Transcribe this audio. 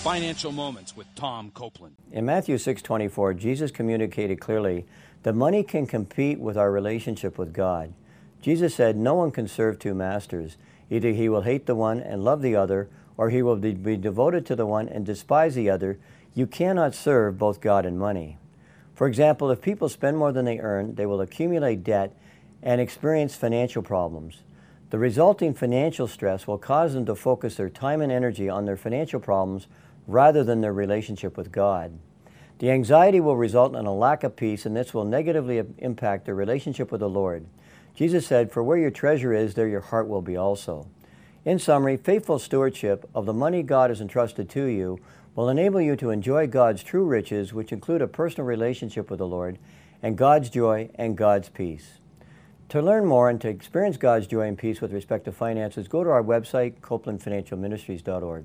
Financial Moments with Tom Copeland. In Matthew 6:24, Jesus communicated clearly that money can compete with our relationship with God. Jesus said, "No one can serve two masters. Either he will hate the one and love the other, or he will be devoted to the one and despise the other. You cannot serve both God and money." For example, if people spend more than they earn, they will accumulate debt and experience financial problems. The resulting financial stress will cause them to focus their time and energy on their financial problems rather than their relationship with God. The anxiety will result in a lack of peace, and this will negatively impact their relationship with the Lord. Jesus said, For where your treasure is, there your heart will be also. In summary, faithful stewardship of the money God has entrusted to you will enable you to enjoy God's true riches, which include a personal relationship with the Lord, and God's joy and God's peace. To learn more and to experience God's joy and peace with respect to finances, go to our website, copelandfinancialministries.org.